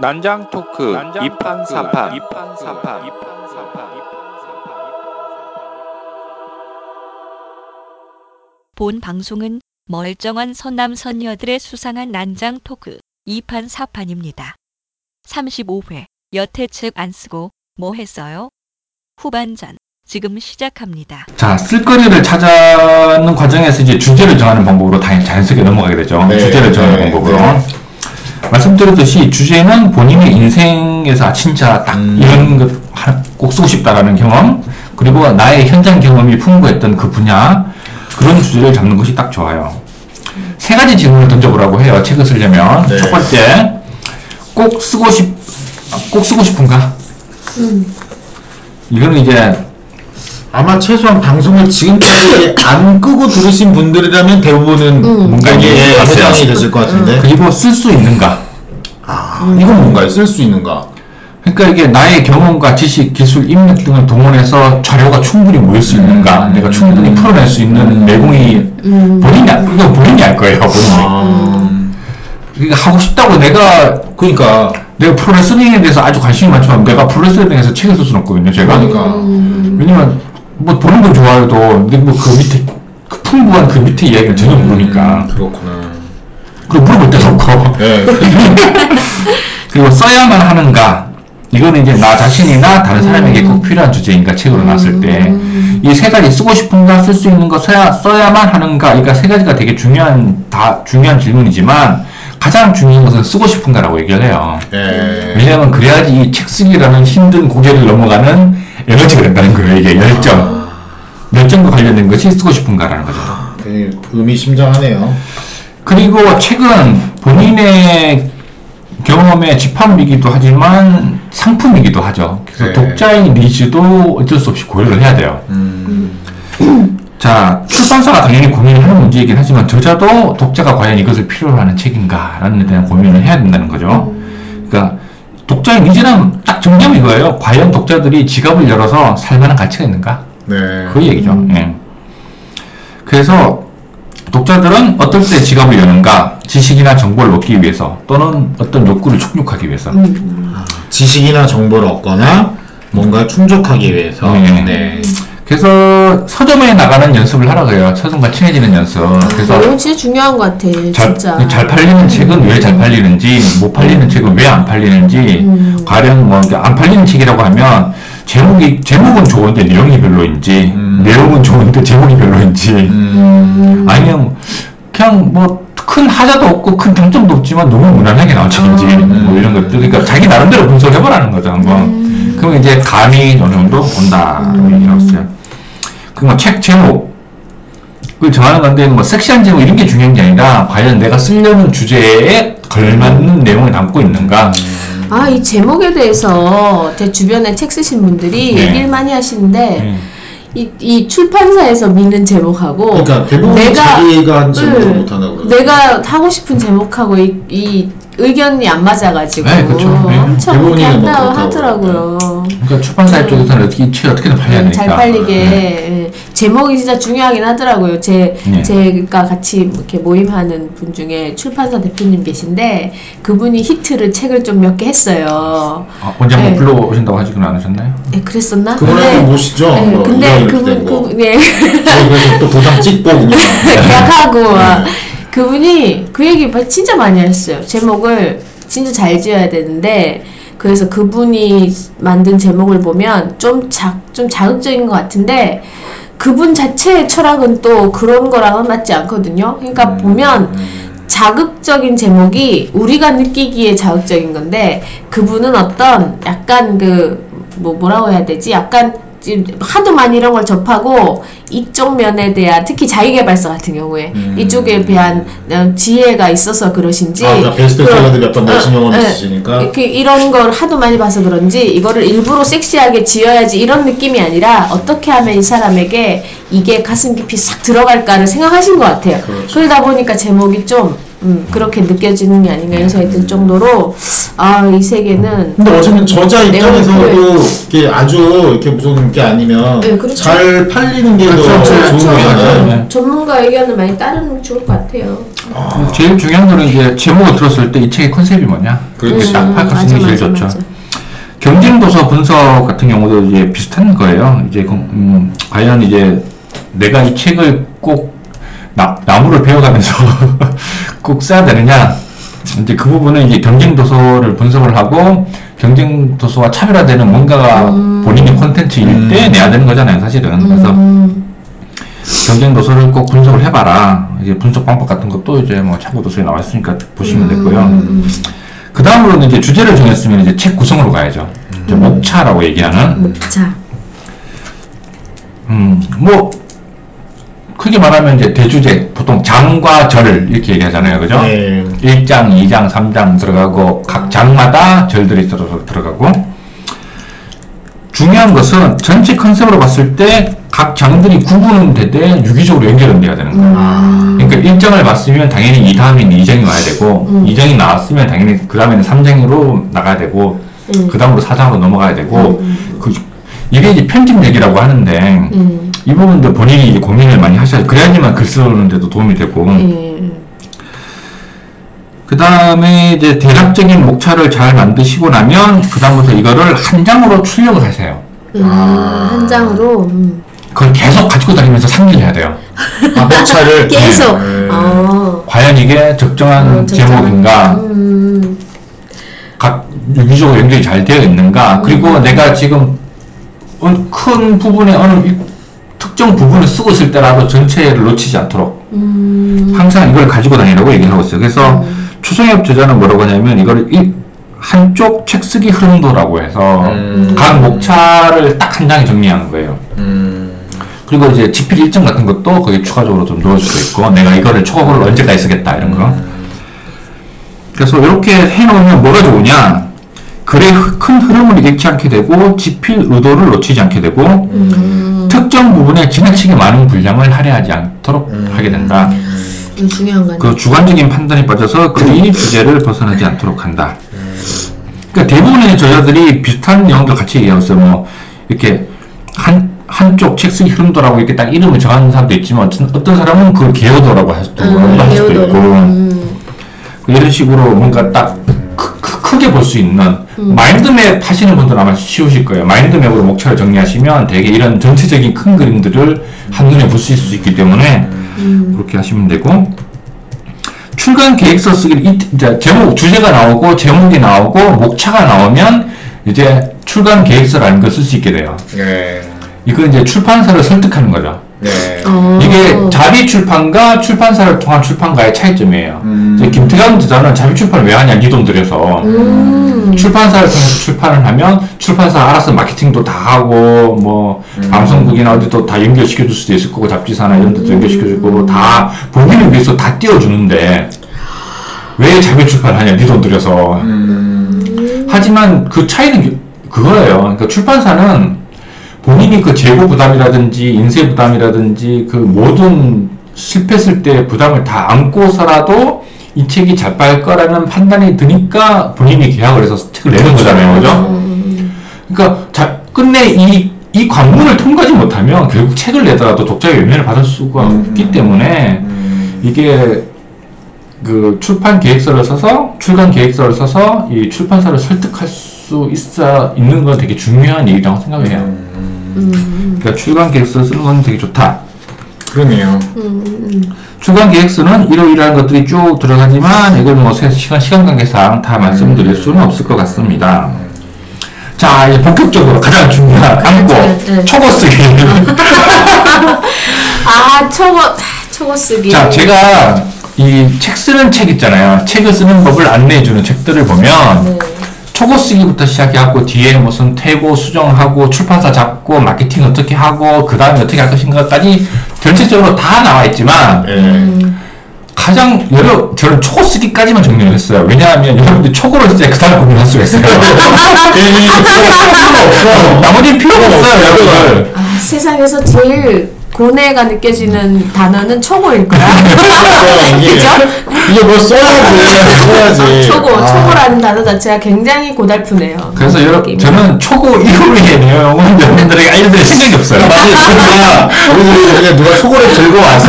난장 토크 이판 사판 본 방송은 멀쩡한 선남 선녀들의 수상한 난장 토크 2판 4판입니다. 35회 여태 책 안 쓰고 뭐 했어요? 후반전 지금 시작합니다. 자, 쓸거리를 찾아는 과정에서 이제 주제를 정하는 방법으로 다 자연스럽게 넘어가게 되죠. 네, 주제를 정하는 네, 방법으로. 네. 말씀드렸듯이 주제는 본인의 인생에서 아, 진짜 딱 음. 이런 것꼭 쓰고 싶다라는 경험, 그리고 나의 현장 경험이 풍부했던 그 분야, 그런 주제를 잡는 것이 딱 좋아요. 세 가지 질문을 던져보라고 해요. 책을 쓰려면. 네. 첫 번째, 꼭 쓰고 싶, 아, 꼭 쓰고 싶은가? 이거는 이제 아마 최소한 방송을 지금까지 안 끄고 들으신 분들이라면 대부분은 뭔가 이게 예, 해당이. 됐을 것 같은데. 그리고 쓸 수 있는가? 아, 이건 뭔가요? 쓸 수 있는가? 그러니까 이게 나의 경험과 지식, 기술, 인맥 등을 동원해서 자료가 충분히 모일 수 있는가, 음. 내가 충분히 풀어낼 수 있는 내공이 본인이 알, 이건 본인이 알 거예요, 본인이. 아, 이거 하고 싶다고 내가 그러니까 내가 프로레슬링에 대해서 아주 관심이 많지만 내가 프로레슬링에서 책을 쓸 수는 없거든요, 제가. 그러니까 왜냐면 뭐 보는 건 좋아해도 근데 뭐 그 밑에 그 풍부한 그 밑에 이야기를 전혀 모르니까 그렇구나. 그리고 물어볼 데도 없고 네. 그리고 써야만 하는가 이거는 이제 나 자신이나 다른 사람에게 꼭 필요한 주제인가 책으로 나왔을 때 이 세 가지 쓰고 싶은가 쓸 수 있는 거 써야 써야만 하는가 그러니까 세 가지가 되게 중요한 다 중요한 질문이지만 가장 중요한 것은 쓰고 싶은가라고 얘기를 해요. 네. 왜냐하면 그래야지 이 책 쓰기라는 힘든 고개를 넘어가는 에너지가 된다는 거예요. 이게 열정, 열정과 관련된 것이 쓰고 싶은가라는 거죠. 되게 의미심장하네요. 그리고 책은 본인의 경험의 집합이기도 하지만 상품이기도 하죠. 그래서 네. 독자의 니즈도 어쩔 수 없이 고려를 해야 돼요. 음, 자, 출판사가 당연히 고민을 하는 문제이긴 하지만 저자도 독자가 과연 이것을 필요로 하는 책인가라는 데 대한 고민을 해야 된다는 거죠. 그러니까 독자의 니즈는 딱 정리하면 이거예요. 과연 독자들이 지갑을 열어서 살만한 가치가 있는가? 네. 그 얘기죠. 예. 그래서 독자들은 어떨 때 지갑을 여는가? 지식이나 정보를 얻기 위해서 또는 어떤 욕구를 충족하기 위해서. 지식이나 정보를 얻거나 뭔가 충족하기 위해서. 네. 네. 그래서 서점에 나가는 연습을 하라 그래요. 서점과 친해지는 연습. 그래서 이건 진짜 중요한 것 같아, 잘, 진짜. 잘 팔리는 책은 왜 잘 팔리는지, 못 팔리는 책은 왜 안 팔리는지, 가령 뭐, 이렇게 안 팔리는 책이라고 하면, 제목이, 제목은 좋은데 내용이 별로인지, 음. 내용은 좋은데 제목이 별로인지, 음, 아니면, 그냥 뭐, 큰 하자도 없고, 큰 장점도 없지만 너무 무난하게 나온 책인지, 뭐 이런 것들. 그러니까 자기 나름대로 분석해보라는 거죠, 한번. 그럼 이제 감이 어느 정도 온다라고 얘기를 했어요. 그뭐 책 제목, 그 정하는 건데 뭐 섹시한 제목 이런 게 중요한 게 아니라 과연 내가 쓰려는 주제에 걸맞는 내용을 담고 있는가 아, 이 제목에 대해서 제 주변에 책 쓰신 분들이 네. 얘기를 많이 하시는데, 음. 이, 이 출판사에서 미는 제목하고, 그러니까 대부분 자기가 한 제목을 응, 못한다고 그러죠. 내가 하고 싶은 제목하고 이, 이 의견이 안 맞아가지고 네, 그쵸. 네. 엄청 그렇게 뭐 한다고 하더라고요. 그러니까 출판사 쪽에서는 어떻게 이 책이 어떻게든 팔려야 음, 되니까 잘 팔리게 네. 예. 제목이 진짜 중요하긴 하더라고요. 제 네. 제가 같이 이렇게 모임하는 분 중에 출판사 대표님 계신데 그분이 히트를 책을 좀 몇 개 했어요. 아, 언제 한번 네. 불러오신다고 하지는 않으셨나요? 예, 그랬었나? 그분한테 모시죠. 예, 뭐 근데 그분. 그 예. 저 그래서 또 도장 찍고 그냥. 계약하고 아, 네. 그분이 그 얘기 진짜 많이 했어요. 제목을 진짜 잘 지어야 되는데 그래서 그분이 만든 제목을 보면 좀 자, 좀 자극적인 것 같은데 그분 자체의 철학은 또 그런 거랑은 맞지 않거든요. 그러니까 보면 자극적인 제목이 우리가 느끼기에 자극적인 건데 그분은 어떤 약간 그 뭐 뭐라고 해야 되지? 약간 하도 많이 이런 걸 접하고 이쪽 면에 대한 특히 자기개발서 같은 경우에 음. 이쪽에 대한 어, 지혜가 있어서 그러신지 아, 그러니까 베스트셀러들이 어떤 영어를 예. 쓰시니까. 이렇게 이런 걸 하도 많이 봐서 그런지 이거를 일부러 섹시하게 지어야지 이런 느낌이 아니라 어떻게 하면 이 사람에게 이게 가슴 깊이 싹 들어갈까를 생각하신 것 같아요. 그렇죠. 그러다 보니까 제목이 좀 음, 그렇게 느껴지는 게 아닌가 생각이 들 정도로 아 이 세계는 근데 어쨌든 저자 입장에서도 이게 아주 이렇게 무슨 게 아니면 네, 그렇죠. 잘 팔리는 게더 그렇죠. 좋은 그렇죠. 거잖아요. 네. 전문가 의견을 많이 따르는 게 좋을 것 같아요. 제일 중요한 거는 이제 제목을 들었을 때 이 책의 컨셉이 뭐냐. 그렇게 음, 딱 파악할 수 있는 게 제일 좋죠. 맞아. 경쟁 도서 분석 같은 경우도 이제 비슷한 거예요. 이제 그, 음, 과연 이제 내가 이 책을 꼭 나, 나무를 배워가면서 꼭 써야 되느냐. 이제 그 부분은 이제 경쟁 도서를 분석을 하고 경쟁 도서와 차별화되는 뭔가가 음. 본인의 콘텐츠일 때 음. 내야 되는 거잖아요, 사실은. 그래서 음, 경쟁 도서를 꼭 분석을 해봐라. 이제 분석 방법 같은 것도 이제 뭐 참고 도서에 나와 있으니까 보시면 되고요. 음, 그 다음으로는 이제 주제를 정했으면 이제 책 구성으로 가야죠. 이제 목차라고 얘기하는. 목차. 음, 뭐, 크게 말하면 이제 대주제, 보통 장과 절 이렇게 얘기하잖아요. 그죠? 네. 1장, 2장, 3장 들어가고, 각 장마다 절들이 들어, 들어가고, 중요한 것은 전체 컨셉으로 봤을 때 각 장들이 구분되되 유기적으로 연결돼야 되는 거예요. 아. 그러니까 1장을 봤으면 당연히 이 다음에는 2장이 와야 되고, 음. 2장이 나왔으면 당연히 그 다음에는 3장으로 나가야 되고, 음. 그 다음으로 4장으로 넘어가야 되고, 음. 그, 이게 이제 편집 얘기라고 하는데, 음, 이 부분도 본인이 이제 고민을 많이 하셔야 그래야지만 글 쓰는데도 도움이 되고, 음, 그 다음에 이제 대략적인 목차를 잘 만드시고 나면, 그 다음부터 이거를 한 장으로 출력을 하세요. 음, 아. 한 장으로 음. 그걸 계속 가지고 다니면서 상기를 해야 돼요. 아, 목차를 계속. 네. 어. 과연 이게 적정한 어, 제목인가, 음, 각 유기적으로 연결이 잘 되어 있는가, 그리고 내가 지금 큰 부분에 어느 일- 특정 부분을 쓰고 있을 때라도 전체를 놓치지 않도록 음, 항상 이걸 가지고 다니라고 얘기를 하고 있어요. 그래서 추성엽 저자는 뭐라고 하냐면 이걸 이- 한쪽 책 쓰기 흐름도라고 해서 음. 각 목차를 딱 한 장에 정리하는 거예요. 음. 그리고 이제 지필 일정 같은 것도 거기 추가적으로 좀 넣을 수도 있고 내가 이거를 초급을 언제까지 쓰겠다 이런 거. 그래서 이렇게 해놓으면 뭐가 좋으냐? 글의 흐- 큰 흐름을 잃지 않게 되고 지필 의도를 놓치지 않게 되고 음, 특정 부분에 지나치게 많은 분량을 할애하지 않도록 음. 하게 된다. 이거 중요한 거네. 그 주관적인 판단에 빠져서 글이 주제를 벗어나지 않도록 한다. 그러니까 대부분의 저자들이 비슷한 내용들 같이 얘기하고 있어요. 뭐 이렇게 한 한쪽 책 쓰기 흐름도라고 이렇게 딱 이름을 정하는 사람도 있지만 어떤, 어떤 사람은 그걸 개요도라고 할 수도, 음, 할 수도. 있고 음, 이런 식으로 뭔가 딱 크, 크게 볼 수 있는 음. 마인드맵 하시는 분들은 아마 쉬우실 거예요. 마인드맵으로 목차를 정리하시면 되게 이런 전체적인 큰 그림들을 한눈에 보실 수 있기 때문에 음, 그렇게 하시면 되고 출간 계획서 쓰기를 이- 이제 제목 주제가 나오고 제목이 나오고 목차가 나오면 이제 출간 계획서라는 걸 쓸 수 있게 돼요. 네. 이거 이제 출판사를 설득하는 거죠. 네. 어. 이게 자비 출판과 출판사를 통한 출판과의 차이점이에요. 음. 김태경 저자는 자비 출판을 왜 하냐, 네돈 들여서. 음, 출판사를 통해서 출판을 하면 출판사 알아서 마케팅도 다 하고 뭐 음. 방송국이나 어디도 다 연결시켜 줄 수도 있을 거고 잡지사나 이런 데도 연결시켜 줄 거고 다 본인을 위해서 다 띄워주는데 왜 자비 출판하냐 네돈 들여서 음. 하지만 그 차이는 그- 그거예요 그러니까 출판사는 본인이 그 재고 부담이라든지 인쇄 부담이라든지 그 모든 실패했을 때 부담을 다 안고서라도 이 책이 잘 팔 거라는 판단이 드니까 본인이 계약을 해서 책을 내는 거잖아요 그죠? 음, 그러니까 자, 끝내 이, 이 관문을 통과하지 못하면 결국 책을 내더라도 독자의 연연을 받을 수가 음. 없기 때문에 음. 이게 그 출판 계획서를 써서 출간 계획서를 써서 이 출판사를 설득할 수 있어 있는 건 되게 중요한 일이라고 생각해요. 음. 음, 그러니까 출간 계획서 쓰는 건 되게 좋다. 그러네요. 음, 음, 출간 계획서는 이러이러한 것들이 쭉 들어가지만 이걸 뭐 세- 시간 시간 관계상 다 말씀드릴 수는 없을 것 같습니다. 자, 이제 본격적으로 가장 중요한 안고 네. 초고 쓰기. 아, 초고, 아, 초고 쓰기. 자, 제가 이 책 쓰는 책 있잖아요. 책을 쓰는 법을 안내해주는 책들을 보면 네. 초고 쓰기부터 시작해갖고 뒤에 무슨 태고 수정하고 출판사 잡고 마케팅 어떻게 하고 그 다음에 어떻게 할 것인가까지 전체적으로 다 나와 있지만 네. 음, 가장 여러 저는 초고 쓰기까지만 정리를 했어요. 왜냐하면 여러분들이 초고를 쓸때 그 다음 고민할 수가 있어요. 괜히 필요가 없어. 나머지는 필요가 없어요, 여러분들. 아, 세상에서 제일 고뇌가 느껴지는 단어는 초고일 거야. 이게, 그죠? 이게 뭐 써야지, 써야지. 초고, 아. 초고라는 단어 자체가 굉장히 고달프네요. 그래서 여러, 느낌이. 저는 초고 내용은 여러분들에게 알려드릴 생각이 없어요. 맞아, 우리가 그냥 누가 초고를 들고 와서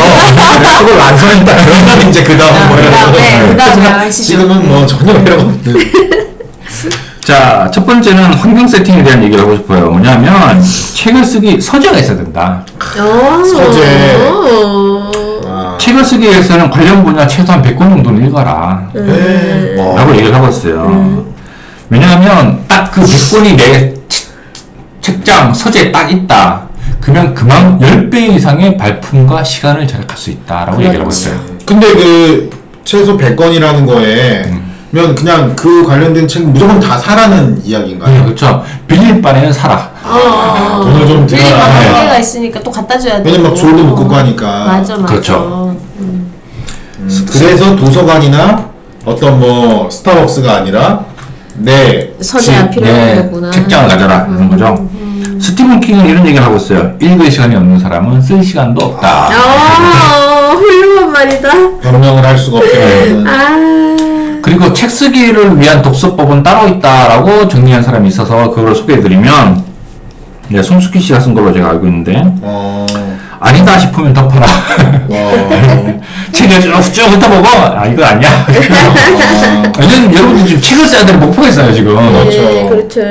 초고를 완성했다 그러면 이제 그 다음 뭐 이런 거. 네, 그 다음에 하시죠. 지금은 뭐 전혀 필요가 없는. 자, 첫 번째는 환경 세팅에 대한 얘기를 하고 싶어요. 뭐냐면, 책을 쓰기 서재가 있어야 된다. 오. 서재. 오. 아. 책을 쓰기 위해서는 관련 분야 최소한 100권 정도는 읽어라. 음. 와. 라고 얘기를 하고 있어요. 왜냐하면 딱 그 100권이 내 책- 책장, 서재에 딱 있다. 그러면 그만 10배 이상의 발품과 시간을 절약할 수 있다라고 얘기를 하고 있어요. 근데 그 최소 100건이라는 거에 음. 면 그냥 그 관련된 책 무조건 다 사라는 네, 이야기인가요? 그렇죠. 빌릴 바에는 사라. 어, 어, 어. 돈을 좀 빌리면 들여라. 한계가 있으니까 또 갖다 줘야 돼. 왜냐면 막 졸도 못 끄고 하니까. 맞아, 맞아. 그렇죠. 음. 음, 그래서 도서관이나 어떤 뭐 스타벅스가 아니라 내 서재가 집, 필요한 네, 거구나. 책장을 가져라. 이런 거죠. 스티븐 킹은 이런 얘기를 하고 있어요. 읽을 시간이 없는 사람은 쓸 시간도 없다. 아, 훌륭한 말이다. 변명을 할 수가 없게 만드는 아. 그리고 책 쓰기를 위한 독서법은 따로 있다라고 정리한 사람이 있어서 그걸 소개해드리면 네, 송숙희 씨가 쓴 걸로 제가 알고 있는데 어, 아니다 싶으면 덮어라. 어, 책을 쭉쭉 훑어보고 아 이거 아니야. 어, 왜냐면 여러분들 지금 책을 써야 되는 목표가 있어요 지금. 네, 그렇죠. 그렇죠.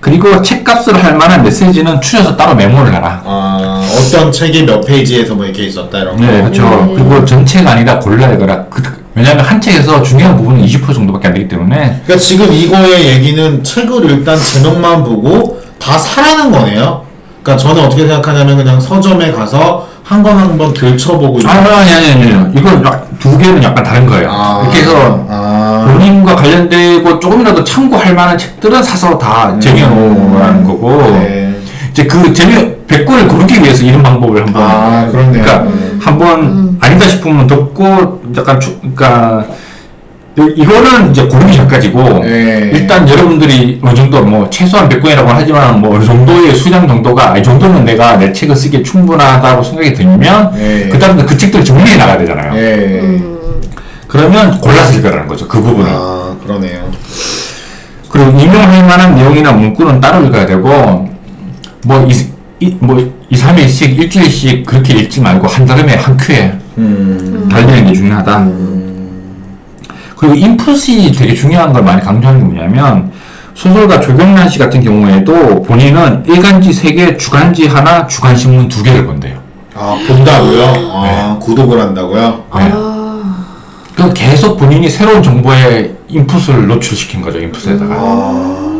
그리고 책값을 할 만한 메시지는 추려서 따로 메모를 해라. 아, 어떤 책이 몇 페이지에서 뭐 이렇게 있었다 이런 거. 네, 그렇죠. 네. 그리고 전체가 아니라 골라 읽어라. 그, 왜냐하면 한 책에서 중요한 부분은 20% 정도밖에 안 되기 때문에 그러니까 지금 이거의 얘기는 책을 일단 제목만 보고 다 사라는 거네요. 그러니까 저는 어떻게 생각하냐면 그냥 서점에 가서 한 권한번 들춰보고 아, 아니, 아니, 아니, 아니. 이건 약- 두 개는 약간 다른 거예요. 아, 이렇게 해서 아, 본인과 관련되고 조금이라도 참고할 만한 책들은 사서 다 쟁여놓으라는 거고, 네. 이제 그 재미, 100권을 고르기 위해서 이런 방법을 한번. 아, 그렇네요. 그러니까 음. 한번 아니다 싶으면 덮고, 약간, 주- 그러니까, 이- 이거는 이제 고르기 전까지고, 네. 일단 여러분들이 어느 정도 뭐 최소한 100권이라고 하지만 뭐 어느 정도의 수량 정도가 이 정도는 내가 내 책을 쓰기에 충분하다고 생각이 들면 네. 그 다음에 그 책들을 정리해 나가야 되잖아요. 예. 음. 그러면 골라서 읽으라는 거죠. 그 부분을. 아, 그러네요. 그리고 인용할 만한 내용이나 문구는 따로 읽어야 되고 뭐 이, 이, 뭐 2, 3일씩 일주일씩 그렇게 읽지 말고 한 다름에 한 큐에 음. 달리는 게 중요하다. 그리고 인풋이 되게 중요한 걸 많이 강조하는 게 뭐냐면 소설가 조경란 씨 같은 경우에도 본인은 일간지 3개, 주간지 하나, 주간신문 2개를 본대요. 아, 본다고요? 아, 네. 구독을 한다고요? 네. 아. 그 계속 본인이 새로운 정보에 인풋을 노출시킨 거죠, 인풋에다가. 아,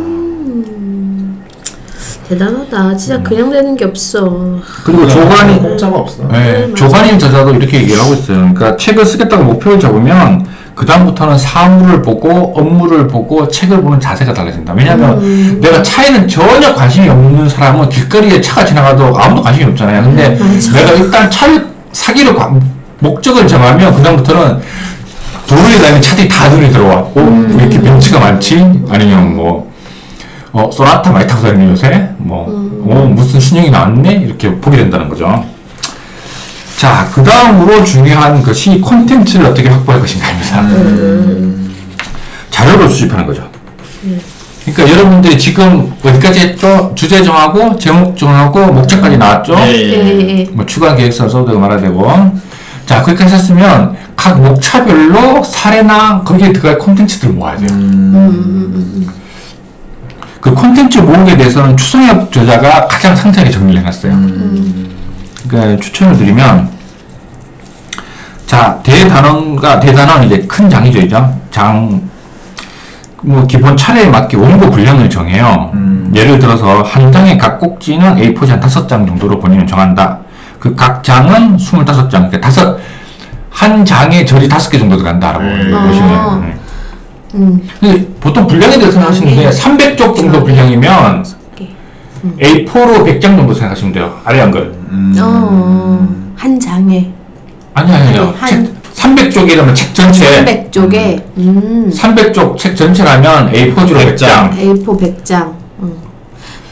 대단하다. 진짜 음. 그냥 되는 게 없어. 그리고 조간이 공짜가 없어. 네, 맞아요. 조간인 저자도 이렇게 얘기를 하고 있어요. 그러니까 책을 쓰겠다고 목표를 잡으면 그 다음부터는 사물을 보고 업무를 보고 책을 보는 자세가 달라진다. 왜냐하면 음. 내가 차에는 전혀 관심이 없는 사람은 길거리에 차가 지나가도 아무도 관심이 없잖아요. 근데 맞아. 내가 일단 차를 사기로 관- 목적을 정하면 그 다음부터는 도로에 다니는 차들이 다 눈에 들어와. 어? 왜 이렇게 벤츠가 많지? 아니면 뭐 어, 소나타 많이 타고 다니는 요새? 뭐, 어, 무슨 신형이 나왔네? 이렇게 보게 된다는 거죠. 자, 그 다음으로 중요한 것이 콘텐츠를 어떻게 확보할 것인가입니다. 음. 자료를 수집하는 거죠. 그러니까 여러분들이 지금 어디까지 했죠? 주제 정하고, 제목 정하고, 목적까지 나왔죠? 네. 예, 예. 뭐 추가 계획서 써도 말아야 되고. 자, 그렇게 하셨으면 각 목차별로 사례나 거기에 들어갈 콘텐츠들을 모아야 돼요. 음. 그 콘텐츠 모으기에 대해서는 추성엽 저자가 가장 상세하게 정리를 해놨어요. 그러니까 추천을 드리면 자 대단원가 대단원 이제 큰 장이죠, 이죠. 장. 뭐 기본 차례에 맞게 원고 분량을 정해요. 음. 예를 들어서 한 장의 각 꼭지는 A4지 한 다섯 장 정도로 본인은 정한다. 그 각 장은 25장, 그러니까 다섯 한 장에 절이 다섯 개 정도 들어간다라고 음. 보시면. 아. 음. 음. 근데 보통 분량에 대해서 생각하시는데 300쪽 정도 분량이면 A4로 100장 정도 생각하시면 돼요. 아래 한 글. 음. 어, 한 장에 아니 아니요. 한- 책 300쪽이라면 책 전체 300쪽에 음. 300쪽 책 전체라면 A4지로 100장. A4 100장.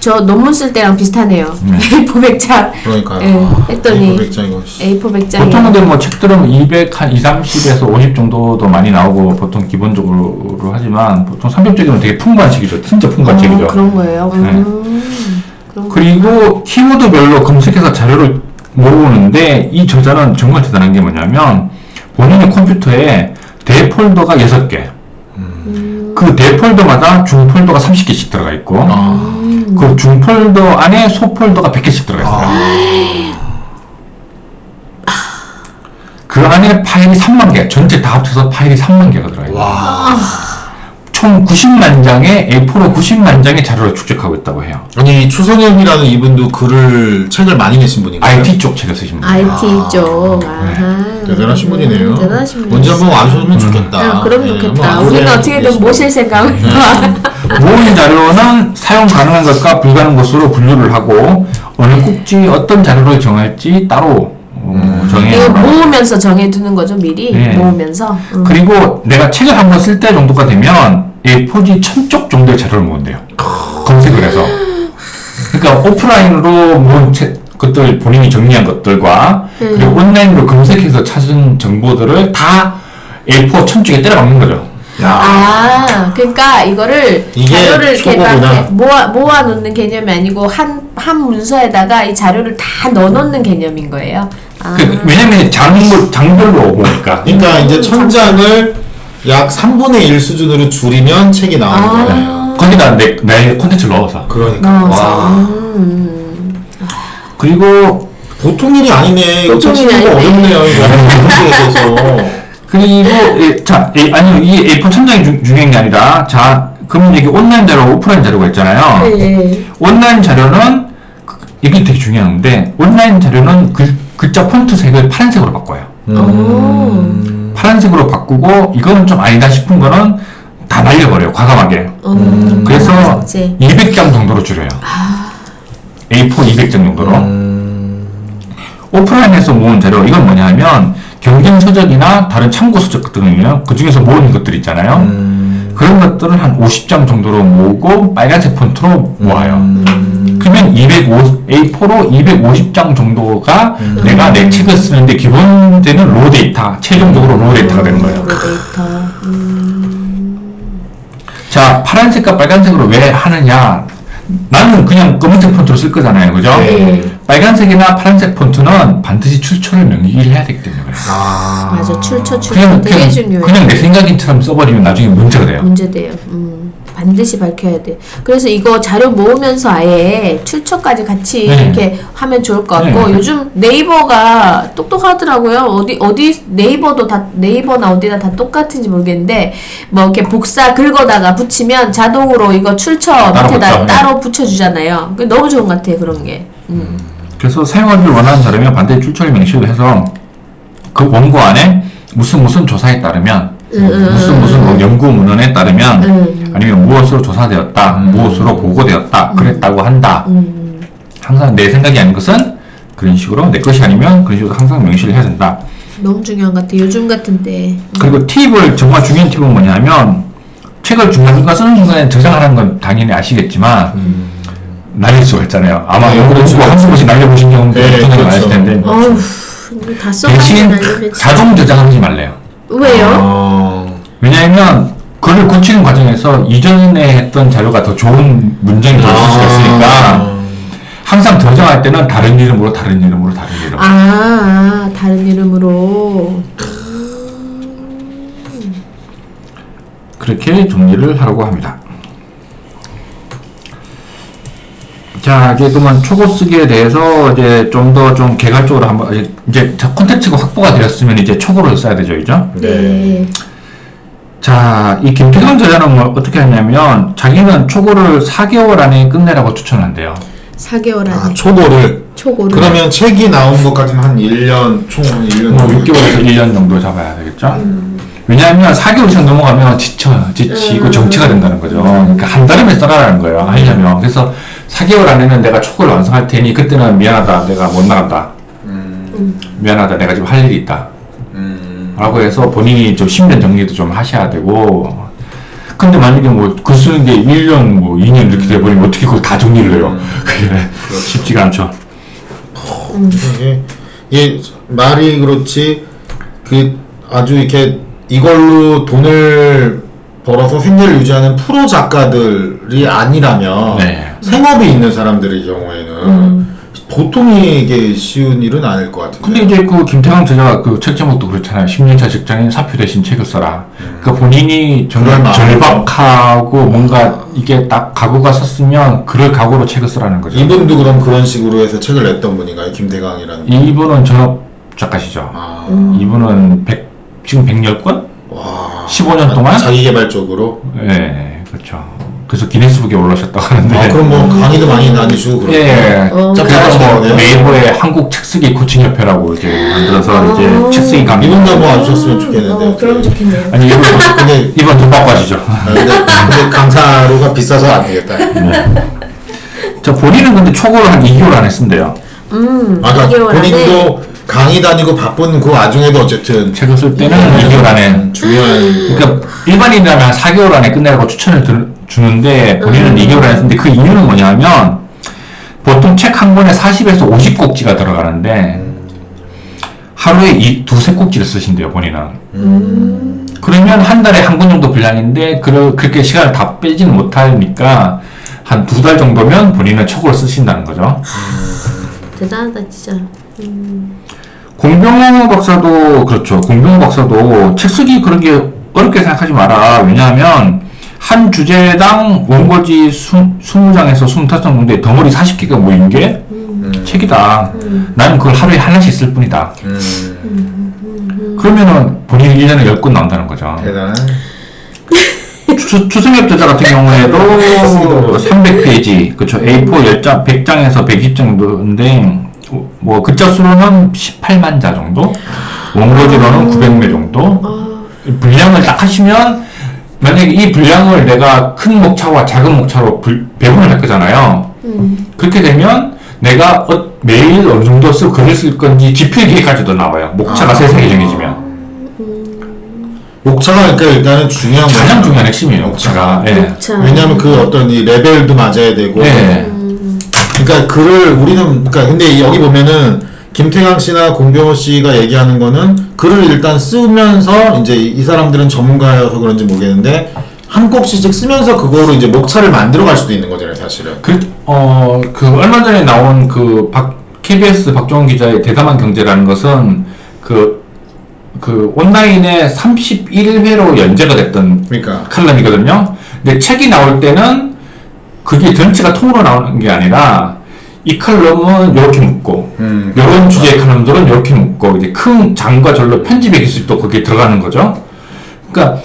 음. 저 논문 쓸 때랑 비슷하네요. 음. A4 100장. 그러니까요. 예, 했더니 A4 100장 이거. 씨. A4 100장이 보통 근데 뭐 책들은 200, 한 2, 30에서 50 정도도 많이 나오고 보통 기본적으로 하지만 보통 300쪽이면 되게 풍부한 책이죠. 진짜 풍부한 책이죠. 어, 그런 거예요. 네. 음, 그런 거. 그리고 키워드별로 검색해서 자료를 모으는데 이 저자는 정말 대단한 게 뭐냐면 본인의 컴퓨터에 대폴더가 6개 음, 그 대폴더마다 중폴더가 30개씩 들어가 있고 아. 그 중폴더 안에 소폴더가 100개씩 들어가 있어요 그 안에 파일이 3만 개 전체 다 합쳐서 파일이 3만 개가 들어가 있어요 와. 총 90만 장의 A4로 90만 장의 자료를 축적하고 있다고 해요 아니 추성엽이라는 이분도 글을 책을 많이 내신 분인가요? IT 쪽 책을 쓰신 분이에요 IT 쪽. 아하. 대단하신 분이네요. 음, 대단하신 분. 언제 한번 와주셨으면 좋겠다. 아, 그럼 네, 좋겠다. 한번 우리는 어떻게든 되겠습니다. 모실 생각을. 모은 자료는 사용 가능한 것과 불가능한 것으로 분류를 하고 어느 꼭지 어떤 자료를 정할지 따로 어, 이거 정해요. 모으면서 정해두는 거죠 미리 네. 모으면서. 음. 그리고 내가 책을 한번 쓸 때 정도가 되면 A4지 천쪽 정도의 자료를 모은대요. 검색을 해서. 그러니까 오프라인으로 모은 책, 것들 본인이 정리한 것들과 음. 그리고 온라인으로 검색해서 찾은 정보들을 다 A4 천쪽에 때려 박는 거죠. 야. 아, 그러니까 이거를 자료를 이렇게 막 모아 모아 놓는 개념이 아니고 한 한 문서에다가 이 자료를 다 넣어 놓는 개념인 거예요. 아. 그, 왜냐면 장별, 장별로 모으니까. 그러니까 음, 이제 천장을 약 3분의 1 수준으로 줄이면 책이 나오는 아. 거예요. 거기다 내, 내 콘텐츠를 넣어서. 그러니까. 넣어서. 와. 음. 그리고, 보통 일이 아니네. 이거 보통 일이 쓰는 거 아니네. 어렵네요. 이거. 문제에. 그리고, 예, 자, 예, 아니, 이 A4 천장이 중, 중요한 게 아니라, 자, 그러면 이게 온라인 자료, 오프라인 자료가 있잖아요. 네. 온라인 자료는, 그- 이게 되게 중요한데, 온라인 자료는 글, 글자 폰트 색을 파란색으로 바꿔요. 음. 파란색으로 바꾸고, 이거는 좀 아니다 싶은 거는 다 날려버려요, 과감하게. 음. 그래서 맞지. 200장 정도로 줄여요. A4 200장 정도로. 음. 오프라인에서 모은 자료 이건 뭐냐면 경쟁 서적이나 다른 참고 서적 등이요. 그 중에서 모은 것들 있잖아요. 음. 그런 것들을 한 50장 정도로 모으고 빨간색 폰트로 모아요. 음. 그러면 250, A4로 250장 정도가 내가 내 책을 쓰는데 기본되는 raw 데이터, 최종적으로 raw 데이터가 되는 거예요. 데이터. 음. 자, 파란색과 빨간색으로 왜 하느냐? 나는 그냥 검은색 폰트로 쓸 거잖아요. 그죠? 네. 빨간색이나 파란색 폰트는 반드시 출처를 명기를 해야 되기 때문에 그래요. 아. 맞아. 출처 출처 그냥, 되게 그냥. 그냥 내 생각인처럼 써버리면 나중에 문제가 돼요. 문제 돼요. 음, 반드시 밝혀야 돼. 그래서 이거 자료 모으면서 아예 출처까지 같이 네. 이렇게 하면 좋을 것 같고 네. 요즘 네이버가 똑똑하더라고요. 어디 어디 네이버도 다 네이버나 어디나 다 똑같은지 모르겠는데 뭐 이렇게 복사 긁어다가 붙이면 자동으로 이거 출처 따로 밑에다 붙여. 따로 붙여주잖아요. 너무 좋은 것 같아요. 그런 게. 음. 그래서 사용하기를 원하는 사람이 반드시 출처를 명시를 해서 그 원고 안에 무슨 무슨 조사에 따르면 음, 음, 무슨 음, 무슨 뭐 연구 문헌에 따르면 음. 아니면 무엇으로 조사되었다, 무엇으로 보고되었다, 그랬다고 한다. 음. 항상 내 생각이 아닌 것은 그런 식으로 내 것이 아니면 그런 식으로 항상 명시를 해야 된다. 너무 중요한 것 같아요. 요즘 같은 때. 그리고 팁을 정말 중요한 팁은 뭐냐면 책을 중간중간 쓰는 순간에 저장하는 건 당연히 아시겠지만 날릴 수가 있잖아요. 아마 네, 연구 그렇죠. 한두 번씩 날려보신 경우도 네, 엄청나게 그렇죠. 많으실 텐데 이거 다 써가지고 날리면 자동 저장하지 말래요. 왜요? 어. 왜냐하면 글을 고치는 과정에서 이전에 했던 자료가 더 좋은 문장이 될 수가 있으니까 아. 항상 저장할 때는 다른 이름으로 다른 이름으로 다른 이름 아, 아, 다른 이름으로. 그렇게 정리를 하라고 합니다. 자, 이제 그러면 초고 쓰기에 대해서 이제 좀 더 좀 개괄적으로 한번 이제- 콘텐츠가 확보가 되었으면 이제 초고를 써야 되죠, 그죠? 네. 자, 이 김태경 저자는 뭐 어떻게 하냐면 자기는 초고를 4개월 안에 끝내라고 추천한대요. 4개월 안에 아, 초보를. 초고를. 그러면 책이 나온 것까지는 한 1년, 총 1년. 뭐 6개월에서 1년 정도 잡아야 되겠죠? 왜냐하면 4개월 이상 넘어가면 지쳐, 지치고 음. 정체가 된다는 거죠. 그러니까 한 달음에 써라라는 거예요. 하려면. 그래서 4개월 안에는 내가 초고를 완성할 테니 그때는 미안하다. 내가 못 나간다. 음. 미안하다. 내가 지금 할 일이 있다. 음. 라고 해서 본인이 좀 신변 정리도 좀 하셔야 되고 근데 만약에 뭐글 쓰는 게 1년 뭐 2년 이렇게 돼버리면 어떻게 그걸 다 정리를 해요? 그게 쉽지가 않죠. 이게, 이게 말이 그렇지 그 아주 이렇게 이걸로 돈을 벌어서 생계를 유지하는 프로 작가들 이 아니라면 네. 생업이 있는 사람들의 경우에는 보통이 이게 쉬운 일은 아닐 것 같은데. 근데 이제 그 김태형 저자가 그 책 제목도 그렇잖아요. 10년차 직장인 사표 대신 책을 써라. 그러니까 본인이 그럴 정말. 절박하고 뭔가 이게 딱 각오가 섰으면 그럴 각오로 책을 쓰라는 거죠. 이분도 그럼 그런 식으로 해서 책을 냈던 분인가요? 김대강이라는 분. 이분은 전업 작가시죠. 아, 이분은 100, 지금 110권? 와. 15년 동안? 자기 개발적으로. 예, 그렇죠. 그래서 기네스북에 올라오셨다고 하는데. 아, 그럼 뭐 강의도 많이 다니시고 그런. 예. 어. 참 그래서 뭐. 네이버에 한국 책쓰기 코칭 협회라고 이제 만들어서 아. 이제 책쓰기 강의. 이분 도 한번 와주셨으면 좋겠는데. 어, 그럼 좋겠네요. 아니 이분 근데 이분 돈 받고 하시죠. 아, 근데, 근데 강사료가 비싸서 안 되겠다. 네. 저 본인은 근데 초고를 한 2개월 안에 쓴대요. 음, 아까 2개월 안에 본인도 강의 다니고 바쁜 그 와중에도 어쨌든 책을 쓸 때는 네. 2개월 안에. 음, 중요한 그러니까 일반인이라면 한 4개월 안에 끝내라고 추천을 들- 주는데 본인은 음. 2개월 안에 쓰는데 그 이유는 뭐냐면 보통 책 한 권에 40에서 50꼭지가 들어가는데 하루에 이 두세 꼭지를 쓰신대요 본인은. 음, 그러면 한 달에 한 권 정도 분량인데 그, 그렇게 시간을 다 빼지는 못하니까 한 두 달 정도면 본인은 촉으로 쓰신다는 거죠. 대단하다 진짜. 음, 공병호 박사도 그렇죠. 공병호 박사도 책 쓰기 그런 게 어렵게 생각하지 마라. 왜냐하면 한 주제당 원고지 20장에서 25장 정도의 덩어리 40개가 모인 게 음, 책이다. 나는 그걸 하루에 하나씩 쓸 뿐이다. 음, 그러면은 본인이 1년에 10권 나온다는 거죠. 대단한. 추, 추승엽 저자 같은 경우에도 300페이지, 그쵸. A4 10장, 100장에서 120장 정도인데, 뭐, 글자 수로는 18만 자 정도? 원고지로는 900매 정도? 아, 분량을 딱 하시면, 만약에 이 분량을 내가 큰 목차와 작은 목차로 불- 배분을 할 거잖아요. 음, 그렇게 되면, 내가 어- 매일 어느 정도 쓰고 글을 쓸 건지 지필 계획까지도 나와요. 목차가 아. 세세하게 정해지면. 목차가 그러니까 일단은 중요한. 가장 중요한 핵심이에요, 목차가. 예. 목차. 왜냐하면 그 어떤 이 레벨도 맞아야 되고. 네. 음, 그러니까 글을 우리는 그러니까 근데 여기 보면은 김태강 씨나 공병호 씨가 얘기하는 거는 글을 일단 쓰면서 이제 이 사람들은 전문가여서 그런지 모르겠는데 한 꼭지씩 쓰면서 그거로 이제 목차를 만들어 갈 수도 있는 거잖아요, 사실은. 그, 어, 그, 얼마 전에 나온 그, 박, KBS 박종원 기자의 대담한 경제라는 것은 그, 그, 온라인에 31회로 연재가 됐던 그러니까 칼럼이거든요. 근데 책이 나올 때는 그게 전체가 통으로 나오는 게 아니라 이 칼럼은 이렇게 묶고, 음, 이런 주제의 칼럼들은 이렇게 묶고, 이제 큰 장과 절로 편집의 기술도 거기에 들어가는 거죠. 그러니까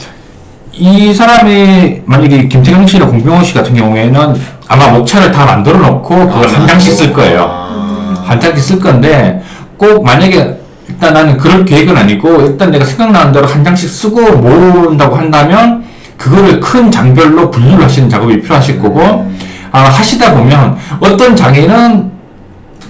이 사람이 만약에 김태경 씨나 공병호 씨 같은 경우에는 아마 목차를 다 만들어 놓고 그걸 한 장씩 쓸 거예요. 아, 한 장씩 쓸 건데 꼭 만약에 일단 나는 그럴 계획은 아니고 일단 내가 생각나는 대로 한 장씩 쓰고 모은다고 한다면 그거를 큰 장별로 분류를 하시는 작업이 필요하실 거고 아, 하시다 보면 어떤 장에는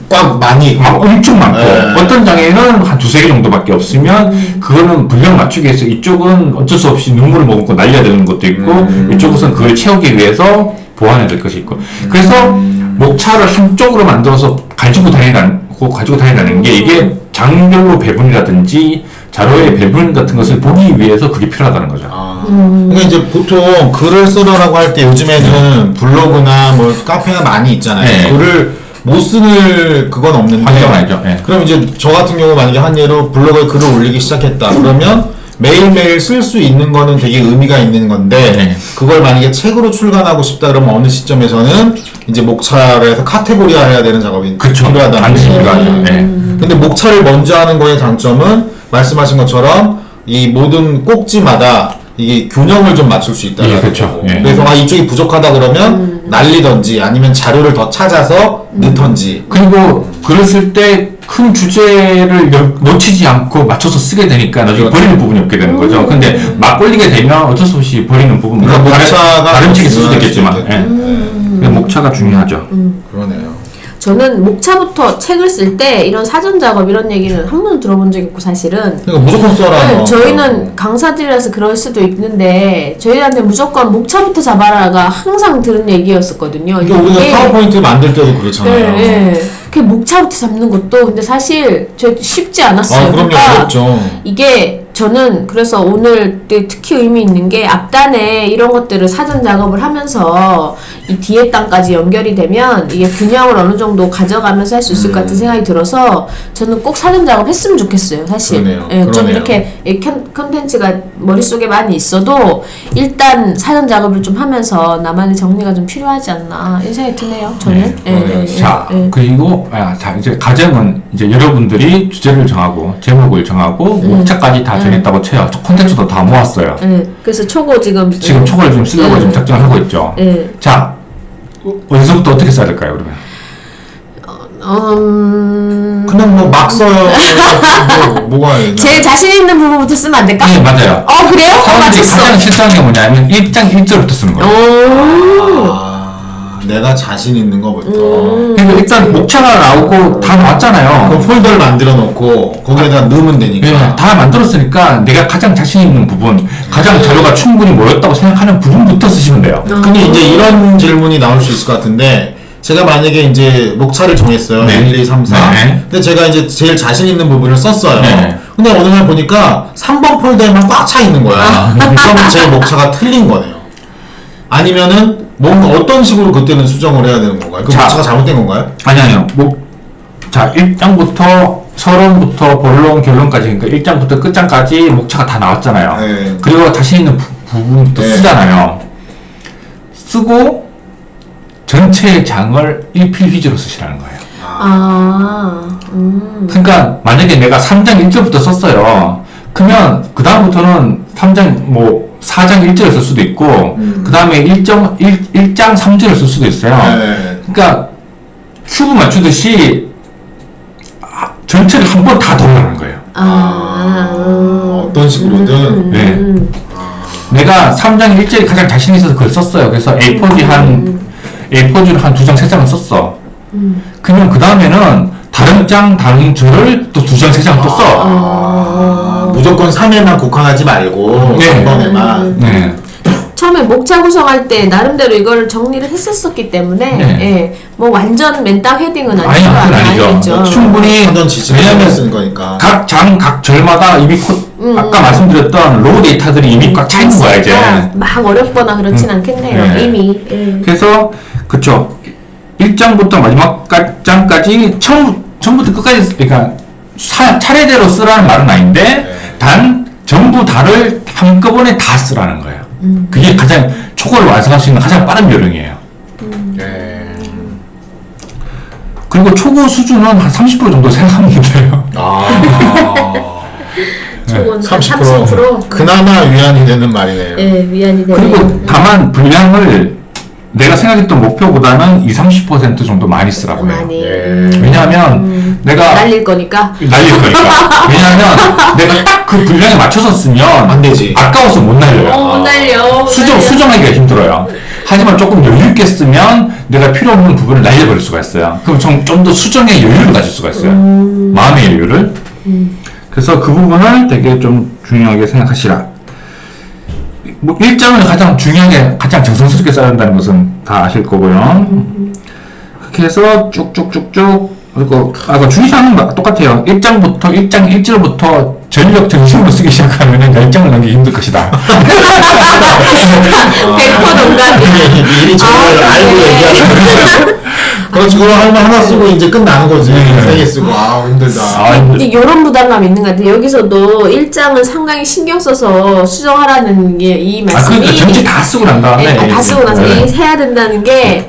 꽉 많이 막 엄청 많고 네. 어떤 장에는 한 두세 개 정도밖에 없으면 그거는 분량 맞추기 위해서 이쪽은 어쩔 수 없이 눈물을 머금고 날려야 되는 것도 있고 음. 이쪽은 그걸 채우기 위해서 보완해야 될 것이 있고 그래서 목차를 한쪽으로 만들어서 가지고 다니라는 고 가지고 다니라는 게 이게 장별로 배분이라든지 자료의 배분 같은 것을 보기 위해서 그게 필요하다는 거죠. 아, 그러니까 이제 보통 글을 쓰라고 할 때 요즘에는 블로그나 뭐 카페나 많이 있잖아요. 네. 글을 못 쓰는 그건 없는데. 환경은 아니죠. 예. 그럼 이제 저 같은 경우 만약에 한 예로 블로그에 글을 올리기 시작했다. 그러면 매일매일 쓸 수 있는 거는 되게 의미가 있는 건데 네. 그걸 만약에 책으로 출간하고 싶다 그러면 어느 시점에서는 이제 목차를 해서 카테고리화 해야 되는 작업이 그렇죠. 필요하다는 거죠. 필요하죠. 예. 근데 목차를 먼저 하는 거의 장점은 말씀하신 것처럼 이 모든 꼭지마다 이게 균형을 좀 맞출 수 있다. 예, 그렇죠. 예. 그래서 아 이쪽이 부족하다 그러면 날리던지 아니면 자료를 더 찾아서 넣던지. 그리고 쓸때큰 주제를 여- 놓치지 않고 맞춰서 쓰게 되니까 나중에 그렇죠. 버리는 부분이 없게 되는 거죠. 근데 막 걸리게 되면 어쩔 수 없이 버리는 부분, 그러니까 목차가 다른 책이 쓸 수도 있겠지만, 예. 근데 목차가 중요하죠. 그러네요. 저는 목차부터 책을 쓸 때 이런 사전 작업 이런 얘기는 한 번도 들어본 적이 없고 사실은 그러니까 무조건 써라. 네, 뭐. 저희는 강사들이라서 그럴 수도 있는데 저희한테 무조건 목차부터 잡아라가 항상 들은 얘기였었거든요. 그러니까 우리가 이게- 파워포인트 만들 때도 그렇잖아요. 네, 네. 그 목차부터 잡는 것도 근데 사실 저 쉽지 않았어요. 아, 그럼요. 그러니까 어렵죠. 이게 저는 그래서 오늘 때 특히 의미 있는 게 앞단에 이런 것들을 사전 작업을 하면서 이 뒤에 단까지 연결이 되면 이게 균형을 어느 정도 가져가면서 할 수 있을 것 같은 음. 생각이 들어서 저는 꼭 사전 작업 했으면 좋겠어요 사실 그러네요. 예, 좀 그러네요. 이렇게 이 컨- 컨텐츠가 머릿속에 많이 있어도 일단 사전 작업을 좀 하면서 나만의 정리가 좀 필요하지 않나 이런 생각이 드네요 저는 네, 예. 예, 예, 자, 예. 그리고 아, 자 이제 과정은 이제 여러분들이 주제를 정하고 제목을 정하고 음. 목차까지 다 정했다고 쳐요. 콘텐츠도 다 모았어요. 예. 그래서 초고 지금 지금 예. 초과를 좀 쓰려고 예. 지금 작정을 하고 있죠. 예. 자, 어디서부터 어떻게 써야 될까요, 그러면? 음... 그냥 뭐 막 써요. 뭐, 뭐가 있나? 제일 자신 있는 부분부터 쓰면 안 될까? 네, 맞아요. 어 그래요? 어, 사람들이 맞췄어. 가장 실수하는 게 뭐냐면 1장 1절부터 쓰는 거예요. 오. 아, 내가 자신 있는 거부터. 음. 그러니까 일단 목차가 나오고 다 나왔잖아요. 그럼 폴더를 만들어 놓고 거기에다 넣으면 되니까. 예, 다 만들었으니까 내가 가장 자신 있는 부분, 가장 자료가 충분히 모였다고 생각하는 부분부터 쓰시면 돼요. 근데 이제 이런 질문이 나올 수 있을 것 같은데 제가 만약에 이제 목차를 정했어요. 네. 1, 2, 3, 4. 네. 근데 제가 이제 제일 자신 있는 부분을 썼어요. 네. 근데 어느 날 보니까 3번 폴더에만 꽉 차 있는 거야. 아. 그러면 제 목차가 틀린 거네요. 아니면은 뭔가 어떤 식으로 그때는 수정을 해야 되는 건가요? 그 자. 목차가 잘못된 건가요? 아니, 아니요. 뭐, 자, 1장부터 서론부터 본론, 결론까지, 그러니까 1장부터 끝장까지 목차가 다 나왔잖아요. 네. 그리고 자신 있는 부, 부분부터 네. 쓰잖아요. 쓰고, 전체의 장을 1필 위주로 쓰시라는 거예요. 아, 음. 그러니까 만약에 내가 3장 1절부터 썼어요. 그러면 그 다음부터는 3장 뭐 4장 1절을 쓸 수도 있고 음. 그 다음에 1장 1, 장 3절을 쓸 수도 있어요. 네. 그러니까 큐브 맞추듯이 아, 전체를 한 번다 돌아가는 거예요. 아, 음. 어떤 식으로든. 음, 네. 음. 내가 3장 1절이 가장 자신 있어서 그걸 썼어요. 그래서 A4지 한 A4지를 한 두 장, 세 장을 썼어. 음. 그러면 그 다음에는 다른 장, 다른 줄을 또 두 장, 세 장 또 써. 아, 무조건 3회만 국한하지 말고 네. 3번에만. 네. 처음에 목차 구성할 때 나름대로 이거를 정리를 했었었기 때문에 네. 예, 뭐 완전 맨땅 헤딩은 아니, 아니죠, 그건 아니죠. 아니겠죠. 충분히 왜냐면 쓰는 거니까. 각 장, 각 절마다 이미 코, 음, 아까 음. 말씀드렸던 raw 데이터들이 이미 꽉 차 있는 거야, 이제. 있으니까 막 어렵거나 그렇진 음. 않겠네요. 네. 이미. 예. 그래서, 그쵸. 1장부터 마지막 가- 장까지 처음, 처음부터 끝까지, 그러니까 사- 차례대로 쓰라는 말은 아닌데, 네. 단, 전부 다를 한꺼번에 다 쓰라는 거예요. 음. 그게 가장 초고를 완성할 수 있는 가장 빠른 요령이에요. 네. 그리고 초고 수준은 한 30% 정도 생각하면 돼요. 아. 초고는 한 30%. 30%. 그나마 위안이 되는 말이네요. 예, 위안이 되네요. 그리고 다만 분량을 내가 생각했던 목표보다는 20, 30% 정도 많이 쓰라고 해요. 많이. 예. 왜냐하면 음. 내가 날릴 거니까. 날릴 거니까. 왜냐하면 내가 딱그 분량에 맞춰서 쓰면 안 되지. 아까워서 못 날려요. 어, 못 날려. 못 수정, 날려. 수정하기가 힘들어요. 하지만 조금 여유 있게 쓰면 내가 필요 없는 부분을 날려버릴 수가 있어요. 그럼 좀더 수정의 여유를 가질 수가 있어요. 음. 마음의 여유를. 그래서 그 부분을 되게 좀 중요하게 생각하시라. 뭐 일장을 가장 중요하게 가장 정성스럽게 써야 한다는 것은 다 아실 거고요. 그렇게 해서 쭉쭉쭉쭉 그리고 아까 주의사항은 마- 똑같아요. 1장부터 1장 1절부터 전력 정신으로 쓰기 시작하면 10장을 넘기기 힘들 것이다. 100% 농담이야. 미리 아, 알고. 얘기하는. 그렇지, 그거 하나, 하나 쓰고 이제 끝나는 거지. 네. 세개 쓰고, 아 힘들다. 아, 힘들- 이런 부담감 있는 것 같아요. 여기서도 일장을 상당히 신경 써서 수정하라는 게이 아, 말씀이 그러니까 전체 다 쓰고 난 다음에. 네, 아, 다 쓰고 나서 네. 이 해야 된다는 게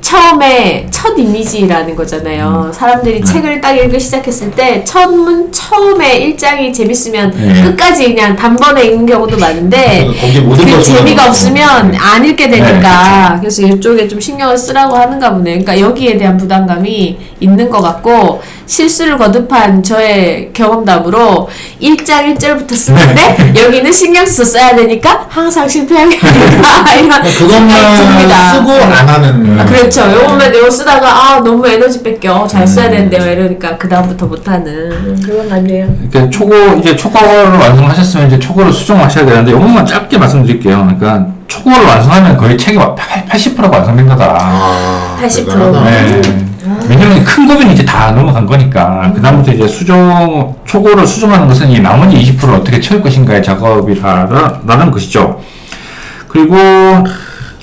처음에 첫 이미지라는 거잖아요. 음. 사람들이 책을 딱 읽기 시작했을 때 처음 처음에 일장이 재밌으면 네. 끝까지 그냥 단번에 읽는 경우도 많은데 그걸 재미가. 없으면 안 읽게 네, 되니까 그래서 이쪽에 좀 신경을 쓰라고 하는가 보네. 그러니까 여기에 대한 부담감이 있는 것 같고 실수를 거듭한 저의 경험담으로 1장 1절부터 쓰는데 여기는 신경 써서 써야 되니까 항상 실패하게 된다 이런 생각이 듭니다. 쓰고 안 하는. 아, 그렇죠. 막 내용 쓰다가 아 너무 에너지 뺏겨 잘 써야 음. 되는데 막 이러니까 그 다음부터 못하는 거 같네요. 이렇게 초고 이제 초고를 완성하셨으면 이제 초고를 수정하셔야 되는데 이것만 짧게 말씀드릴게요. 그러니까 초고를 완성하면 거의 책이 80%가 완성된 거다. 아, 80%. 대단하다. 네. 왜냐면 큰 거는 이제 다 넘어간 거니까 그다음부터 이제 수정 초고를 수정하는 것은 이 나머지 20%를 어떻게 채울 것인가의 작업이라는 것이죠. 그리고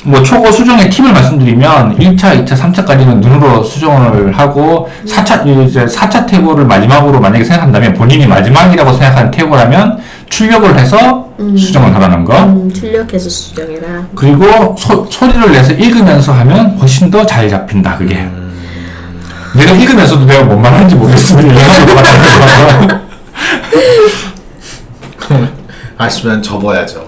뭐 초고 수정의 팁을 말씀드리면 1차, 2차, 3차까지는 눈으로 수정을 하고 4차 이제 4차 태고를 마지막으로 만약에 생각한다면 본인이 마지막이라고 생각하는 태고라면 출력을 해서 수정을 하라는 거. 음, 출력해서 수정해라. 그리고 소, 소리를 내서 읽으면서 하면 훨씬 더 잘 잡힌다 그게 내가 읽으면서도 내가 뭔 말하는지 모르겠으면 얘기하는 것 같아요 아시면 접어야죠.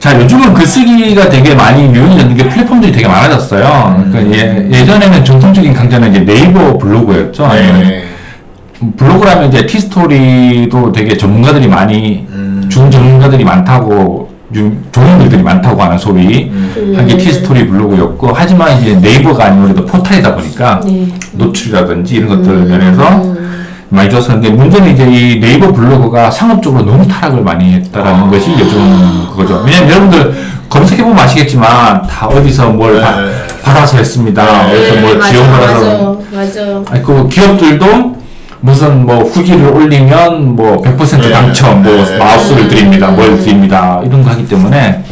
자 요즘은 글쓰기가 되게 많이 유용해졌는 게 플랫폼들이 되게 많아졌어요 그러니까 예, 예전에는 전통적인 강좌는 이제 네이버 블로그였죠 네. 블로그라면 이제 티스토리도 되게 전문가들이 많이 음. 중전문가들이 많다고 유- 좋은 글들이 많다고 하는 소위 음. 한게 티스토리 블로그였고 하지만 이제 네이버가 아무래도 포탈이다 보니까 네. 노출이라든지 이런 것들 면에서 많이 좋았었는데 문제는 이제 이 네이버 블로그가 상업적으로 너무 타락을 많이 했다라는 것이 요즘 그거죠. 왜냐면 여러분들 검색해 보면 아시겠지만 다 어디서 뭘 바- 네. 받아서 했습니다. 네, 어디서 뭘 맞아, 지원받아서 맞아, 맞아. 아니, 그 기업들도 무슨 뭐 후기를 올리면 뭐 100% 네. 당첨, 뭐 네. 마우스를 드립니다, 뭘 드립니다 이런 거 하기 때문에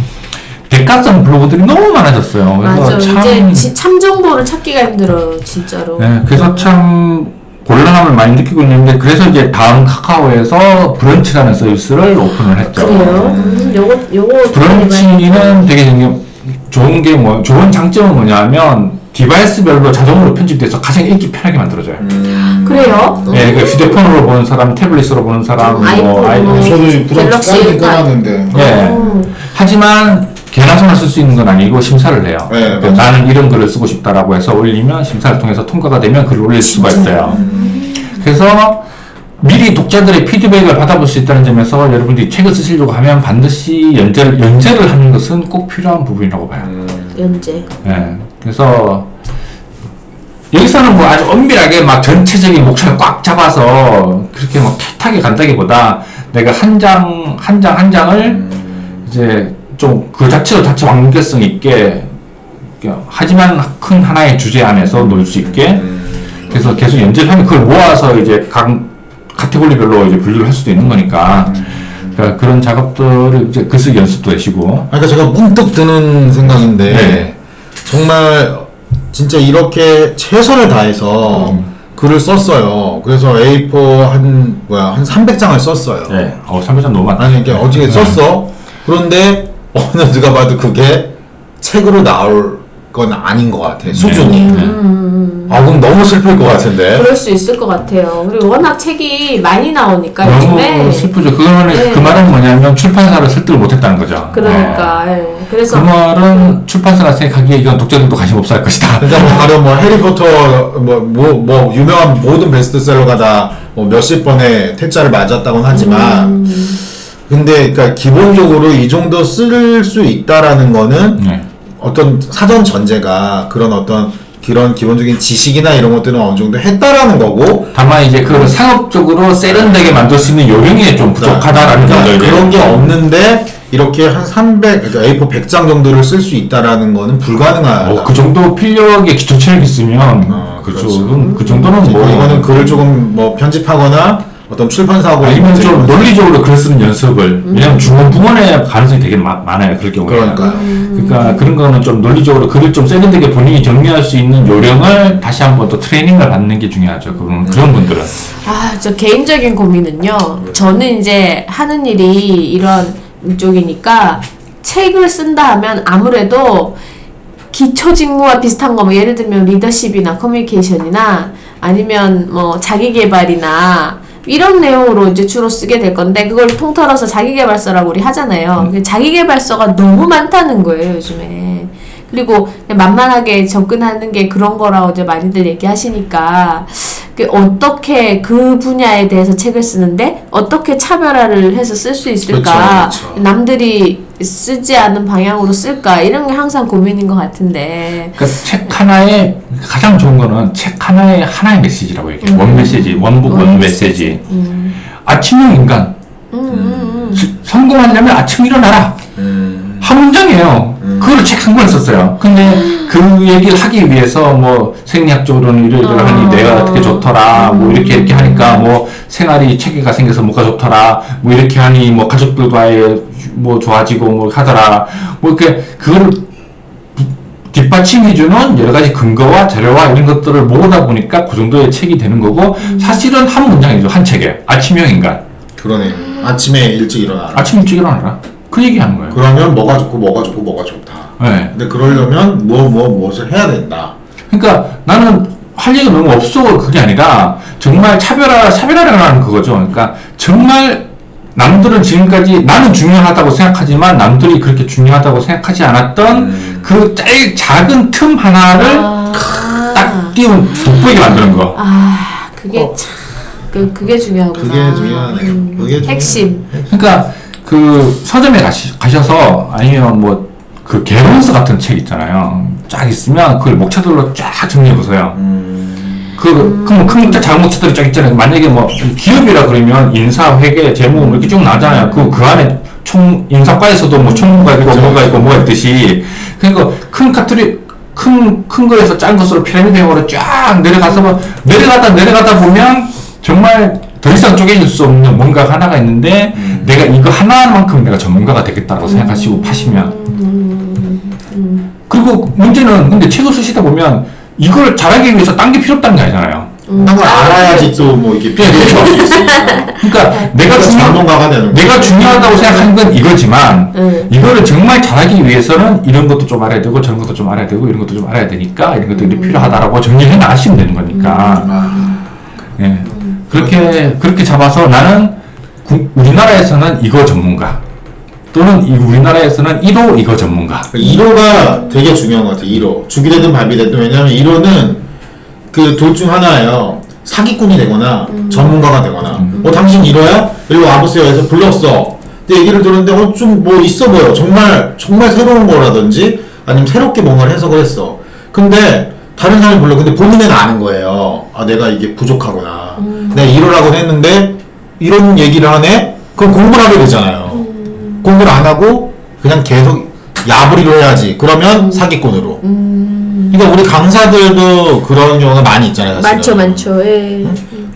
대가성 블로그들이 너무 많아졌어요. 그래서 맞아. 참, 이제 지- 참 정보를 찾기가 힘들어요, 진짜로. 네, 그래서 참 곤란함을 많이 느끼고 있는데 그래서 이제 다음 카카오에서 브런치라는 서비스를 오픈을 했죠. 그래요? 음, 요거 요거 브런치는 되게 되게 좋은 게 뭐 좋은 장점은 뭐냐면 디바이스별로 자동으로 편집돼서 가장 읽기 편하게 만들어져요. 음. 그래요? 예, 그 휴대폰으로 보는 사람, 태블릿으로 보는 사람, 음, 뭐 아이폰, 아이, 뭐. 저도 브런치 갤럭시 깔긴 깔- 깔았는데. 예. 어. 하지만 개나 손을 쓸수 있는 건 아니고 심사를 해요. 네, 그러니까 맞아요. 나는 이런 글을 쓰고 싶다라고 해서 올리면 심사를 통해서 통과가 되면 글을 올릴 수가 있어요. 그래서 미리 독자들의 피드백을 받아볼 수 있다는 점에서 여러분들이 책을 쓰시려고 하면 반드시 연재를, 연재를 하는 것은 꼭 필요한 부분이라고 봐요. 연재. 예. 그래서 여기서는 뭐 아주 엄밀하게 막 전체적인 목차를 꽉 잡아서 그렇게 막 타이트하게 간다기보다 내가 한 장, 한 장, 한 장을 이제 좀 그 자체로 자체 완결성 있게 하지만 큰 하나의 주제 안에서 놓을 수 있게 그래서 계속 연재를 하면 그걸 모아서 이제 각 카테고리별로 이제 분류를 할 수도 있는 거니까 그러니까 그런 작업들을 이제 글쓰기 연습도 되시고. 그러니까 제가 문득 드는 생각인데 네. 정말 진짜 이렇게 최선을 다해서 음. 글을 썼어요. 그래서 A4 한 뭐야 한 300장을 썼어요. 네, 어, 300장 너무 많다. 아니 이게 어떻게 네. 썼어? 그런데 어느 누가 봐도 그게 책으로 나올 건 아닌 것 같아 수준이. 네. 음, 아 그럼 너무 슬플 것 같은데. 그럴 수 있을 것 같아요. 그리고 워낙 책이 많이 나오니까 너무 요즘에. 슬프죠. 그거는 네. 그 말은 뭐냐면 출판사를 설득을 못했다는 거죠. 그러니까. 어. 예. 그래서 그 말은 출판사가 생각하기에 이건 독자들도 관심 없어 할 것이다. 그러니까 뭐 바로 뭐 해리포터 뭐 뭐 뭐 유명한 모든 베스트셀러가 다 뭐 몇십 번의 퇴짜를 맞았다고는 하지만 음. 근데 그러니까 기본적으로 이 정도 쓸 수 있다라는 거는 네. 어떤 사전 전제가 그런 어떤 그런 기본적인 지식이나 이런 것들은 어느 정도 했다라는 거고 다만 이제 그걸 상업적으로 세련되게 만들 수 있는 요령이 좀 부족하다라는 그러니까. 그런 게 없는데 이렇게 한 300, 그러니까 A4 100장 정도를 쓸 수 있다라는 거는 불가능하다. 어, 그 정도 필력의 기초 체력이 있으면 어, 그렇죠. 그 정도는 뭐 이거는 글을 조금 뭐 편집하거나 어떤 출판사하고 아니면 좀 논리적으로 글 쓰는 연습을. 왜냐면 중원 부원의 가능성이 되게 마- 많아요 그럴 경우에 그러니까요. 그러니까 그런 거는 좀 논리적으로 글을 좀 세련되게 본인이 정리할 수 있는 요령을 다시 한번 또 트레이닝을 받는 게 중요하죠 그런 그런 분들은. 아, 저 개인적인 고민은요. 저는 이제 하는 일이 이런 쪽이니까 책을 쓴다 하면 아무래도 기초 직무와 비슷한 거, 뭐 예를 들면 리더십이나 커뮤니케이션이나 아니면 뭐 자기 개발이나 이런 내용으로 이제 주로 쓰게 될 건데 그걸 통틀어서 자기 개발서라고 우리 하잖아요. 근데 자기 개발서가 너무 많다는 거예요, 요즘에. 그리고 만만하게 접근하는 게 그런 거라고 이제 많이들 얘기하시니까 그 어떻게 그 분야에 대해서 책을 쓰는데 어떻게 차별화를 해서 쓸 수 있을까 그렇죠, 그렇죠. 남들이 쓰지 않은 방향으로 쓸까 이런 게 항상 고민인 것 같은데 그러니까 책 하나에 가장 좋은 거는 책 하나에 하나의 메시지라고 얘기해요. 원 메시지, 원북 원 메시지. 음, 아침형 인간. 음, 음, 시- 성공하려면 아침 일어나라. 음. 한 문장이에요. 음. 그걸 책 썼어요. 근데 그 얘기를 하기 위해서 뭐 생리학적으로는 이러이러하니 아. 내가 어떻게 좋더라. 뭐 이렇게 이렇게 하니까 뭐 생활이 체계가 생겨서 뭐가 좋더라. 뭐 이렇게 하니 뭐 가족들과의 뭐 좋아지고 뭐 하더라. 뭐 이렇게 그거를 뒷받침해주는 여러 가지 근거와 자료와 이런 것들을 모으다 보니까 그 정도의 책이 되는 거고 사실은 한 문장이죠. 한 책에. 아침형 인간. 그러네. 아침에 일찍 일어나라. 아침 일찍 일어나라. 그 얘기 하는 거예요. 그러면 뭐가 좋고 뭐가 좋고 뭐가 좋다. 네. 근데 그러려면 뭐 뭐 무엇을 해야 된다. 그러니까 나는 할 얘기가 너무 없어 그게 아니라 정말 차별화 차별화라는 그거죠. 그러니까 정말 남들은 지금까지 나는 중요하다고 생각하지만 남들이 그렇게 중요하다고 생각하지 않았던 음. 그 제일 작은 틈 하나를 아, 딱 띄운 돋보이게 만드는 거. 아 그게 어. 참 그, 그게 중요하구나 그게 중요하네요. 음, 그게 중요해요. 핵심 그러니까 그 서점에 가시, 가셔서 아니면 뭐 그 개론서 같은 책 있잖아요. 쫙 있으면 그걸 목차들로 쫙 정리해 보세요. 음. 그, 그, 뭐, 큰 목차, 작은 목차들이 쫙 있잖아요. 만약에 뭐, 기업이라 그러면 인사, 회계, 재무, 뭐 이렇게 쭉 나잖아요. 그, 그 안에 총, 인사과에서도 뭐, 총무가 있고. 뭐가 있고, 뭐가 있듯이. 그러니까, 큰 카트리, 큰, 큰 거에서 작은 것으로 피라미드 형으로 쫙 내려가서, 뭐 내려가다, 내려가다 보면, 정말 더 이상 쪼개질 수 없는 뭔가 하나가 있는데, 음. 내가 이거 하나만큼 내가 전문가가 되겠다고 생각하시고 파시면. 음, 음, 그리고 문제는, 근데 책을 쓰시다 보면, 이걸 잘하기 위해서 딴 게 필요 없다는 게 아니잖아요. 음. 딴걸 알아야지 또 뭐 이게 네, 그렇죠. 할수 있으니까. 그러니까 내가 그러니까 중요, 전문가가 되는 내가. 중요하다고 생각하는 건 이거지만 음. 이거를 정말 잘하기 위해서는 이런 것도 좀 알아야 되고 저런 것도 좀 알아야 되고 이런 것도 좀 알아야 되니까 이런 것들이 음. 필요하다라고 정리해 나가시면 되는 거니까 아, 예. 그렇게 그렇게 잡아서 나는 구- 우리나라에서는 이거 전문가 또는 이 우리나라에서는 1호 이거 전문가 1호가 되게 중요한 것 같아요. 1호. 죽이 되든 밥이 되든 왜냐면 1호는 그 둘 중 하나예요. 사기꾼이 되거나 전문가가 되거나 음. 어 당신 1호야? 일로 와보세요 해서 불렀어. 근데 얘기를 들었는데 어 좀 뭐 있어 보여. 정말 정말 새로운 거라든지 아니면 새롭게 뭔가를 해석을 했어. 근데 다른 사람이 불러. 근데 본인은 아는 거예요. 아 내가 이게 부족하구나. 내가 1호라고 했는데 이런 얘기를 하네? 그럼 공부를 하게 되잖아요. 공부를 안 하고 그냥 계속 야부리로 해야지. 그러면 사기꾼으로. 음. 그러니까 우리 강사들도 그런 경우가 많이 있잖아요. 사실은. 많죠 많죠 예.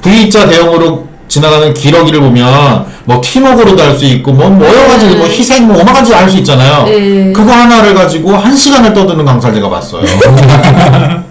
V자 대형으로 지나가는 기러기를 보면 뭐 팀워크로도 할 수 있고 뭐, 뭐 여러 가지 뭐 희생 뭐 여러 가지 할 수 있잖아요. 네. 그거 하나를 가지고 한 시간을 떠드는 강사를 제가 봤어요.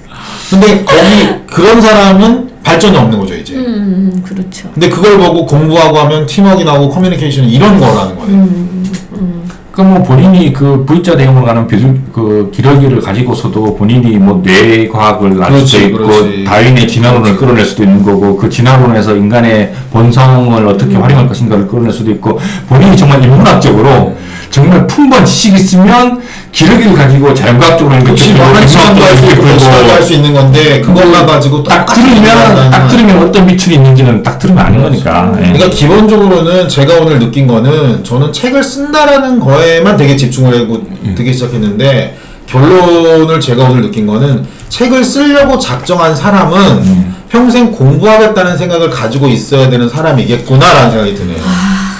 근데 거기 그런 사람은 발전이 없는 거죠 이제. 음, 그렇죠 근데 그걸 보고 공부하고 하면 팀워크 나오고 커뮤니케이션 이런 거라는 거예요. 음, 음. 그뭐 본인이 그 V자 대형으로 가는 비중 그 기러기를 가지고서도 본인이 뭐 뇌과학을 알 그렇지, 수도 있고 그렇지. 다윈의 진화론을 끌어낼 수도 있는 거고 그 진화론에서 인간의 본성을 어떻게 활용할 것인가를 끌어낼 수도 있고 본인이 정말 인문학적으로 정말 풍부한 지식이 있으면 기러기를 가지고 자연과학적으로 이렇게 그렇지 풀고 뭐한 시간도 할수 있고 몇 시간도 할수 있는 건데 그것만 가지고 딱 들으면 딱 들으면 어떤 미출이 있는지는 딱 들으면 아는 거니까. 예. 그러니까 기본적으로는 제가 오늘 느낀 거는 저는 책을 쓴다라는 거에만 되게 집중을 하고 음. 되게 시작했는데 결론을 제가 오늘 느낀 거는 책을 쓰려고 작정한 사람은 음. 평생 공부하겠다는 생각을 가지고 있어야 되는 사람이겠구나라는 생각이 드네요.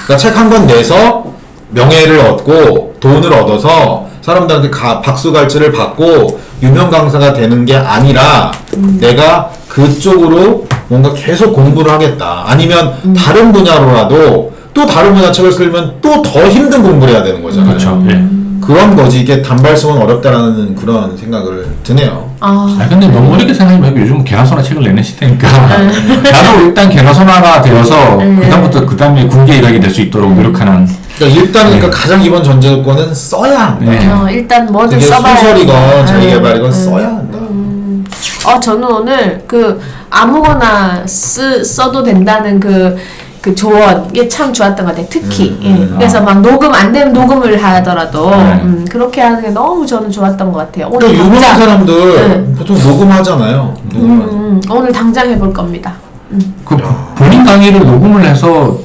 그러니까 책 한 권 내서 명예를 얻고 돈을 얻어서 사람들한테 가- 박수갈채를 받고 유명 강사가 되는 게 아니라 내가 그쪽으로 뭔가 계속 공부를 하겠다. 아니면 다른 분야로라도 또 다른 분야 책을 쓰려면 또 더 힘든 공부를 해야 되는 거잖아요. 그렇죠. 예. 그런 거지 이게 단발성은 어렵다라는 그런 생각을 드네요. 아, 아 근데 너무 어렵게 생각하면 요즘 개나소나 책을 내는 시대니까 나도 일단 개나소나가 되어서 네. 그다음부터 그 다음에 군계 일하게 될 수 있도록 노력하는 그러니까 일단 그러니까 네. 가장 기본 전제 조건은 써야 한다. 네. 어, 일단 뭐든 그게 써봐야 소설이건. 자기개발이건 음, 써야 한다. 음. 어, 저는 오늘 그 아무거나 쓰, 써도 된다는 그 그 조언 이게 참 좋았던 것 같아요. 특히 음, 예. 음, 그래서 막 녹음 안 되면 녹음을 하더라도 네. 음, 그렇게 하는 게 너무 저는 좋았던 것 같아요. 오늘 그러니까 유명한 당장 사람들 네. 보통 녹음하잖아요. 음. 음, 오늘 당장 해볼 겁니다. 음. 그 본인 강의를 녹음을 해서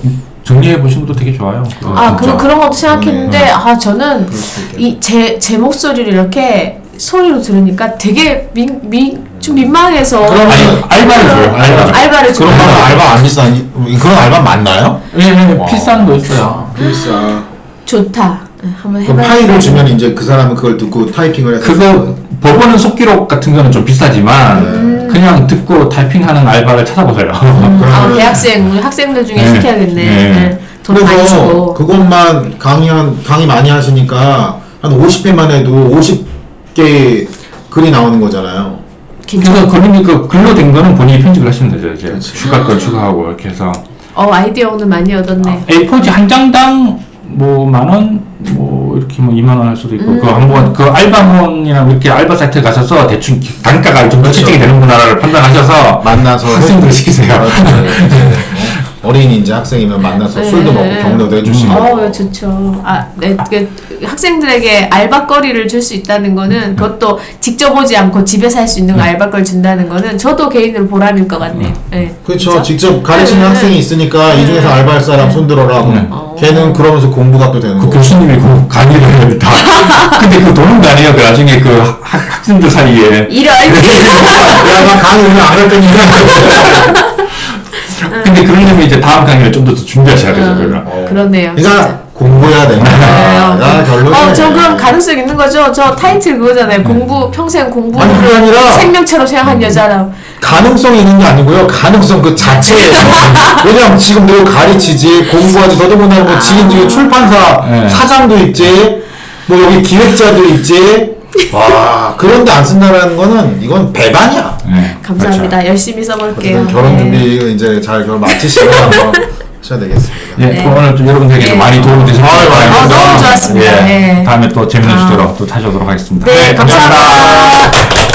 정리해 보시는 것도 되게 좋아요. 아. 그, 그런 것도 생각했는데, 네. 아, 저는. 이 제, 제 목소리를 이렇게 소리로 들으니까 되게 민, 민, 좀 민망해서. 그러면 아니, 알바를 줘요. 알바. 알바를 그런 줘요. 건 알바 안 비싼 그런 알바 맞나요? 예, 예, 와. 비싼 거 있어요. 비싸. 좋다. 네, 한번 해봐야 파일을 주면 이제 그 사람은 그걸 듣고 타이핑을 해서 그거 법원은 속기록 같은 거는 좀 비싸지만 음. 그냥 듣고 타이핑하는 알바를 찾아보세요. 아, 그러면은- 대학생, 우리 학생들 중에 네. 시켜야겠네. 네. 네. 돈 많이 그래서 주고. 그것만 강의 한 강의 많이 하시니까 한 50회만 해도 50개 글이 나오는 거잖아요. 그래서 그러니까 글로 된 거는 본인이 편집을 하시면 되죠. 이제 그렇지. 추가 걸 추가하고 이렇게 해서 어, 아이디어 오늘 많이 얻었네. A4지 한 장당 뭐 만 원, 뭐 이렇게 뭐 2만 원 할 수도 있고 음. 그 한번 그 알바몬이나 이렇게 알바 사이트 가셔서 대충 기- 단가가 좀 그렇죠. 실질이 되는구나를 판단하셔서 만나서 학생들 시키세요. 그렇죠. 어린이 이제 학생이면 만나서 술도 먹고 네. 경로도 해주시고. 어, 좋죠. 아, 네, 그 학생들에게 알바거리를 줄 수 있다는 거는 그것도 직접 오지 않고 집에서 할 수 있는 거 알바거리 준다는 거는 저도 개인으로 보람일 것 같네요. 네. 그렇죠. 그죠? 직접 가르치는 네. 학생이 있으니까 이 중에서 알바할 사람 손들어라. 네. 그럼 걔는 그러면서 공부가 또 되는 그 거고. 교수님이 그 강의를 해요, 다. 근데 그 도는 거 아니에요. 그 나중에 그 학, 학생들 사이에. 이런 야, 나 강의 오늘 안 할 거니까. 근데 그러려면 이제 다음 강의를 좀 더 준비하셔야 되죠, 그러면. 어. 그러네요. 그러니까 공부해야 된다. 야, 결론이. 어, 저 그럼 가능성 있는 거죠? 저 타이틀 그거잖아요. 공부, 평생 공부. 아니, 그게 아니라- 생명체로 생각한 여자랑. 가능성이 있는 게 아니고요. 가능성 그 자체에서. 왜냐면 지금 너 가르치지, 공부하지, 더더군다나 뭐 지금 지금 출판사 네. 사장도 있지, 뭐 여기 기획자도 있지. 와, 그런데 안 쓴다는 거는 이건 배반이야. 네, 감사합니다. 열심히 써볼게요. 결혼 네. 준비 이제 잘 결혼 마치시고 한번 하셔야 되겠습니다. 예, 네. 오늘 좀 여러분들에게 네. 많이 도움이 아유, 많이 바랍니다. 아, 너무 좋았습니다. 예, 네. 다음에 또 재밌는 아. 주제로 또 찾아오도록 하겠습니다. 네, 감사합니다.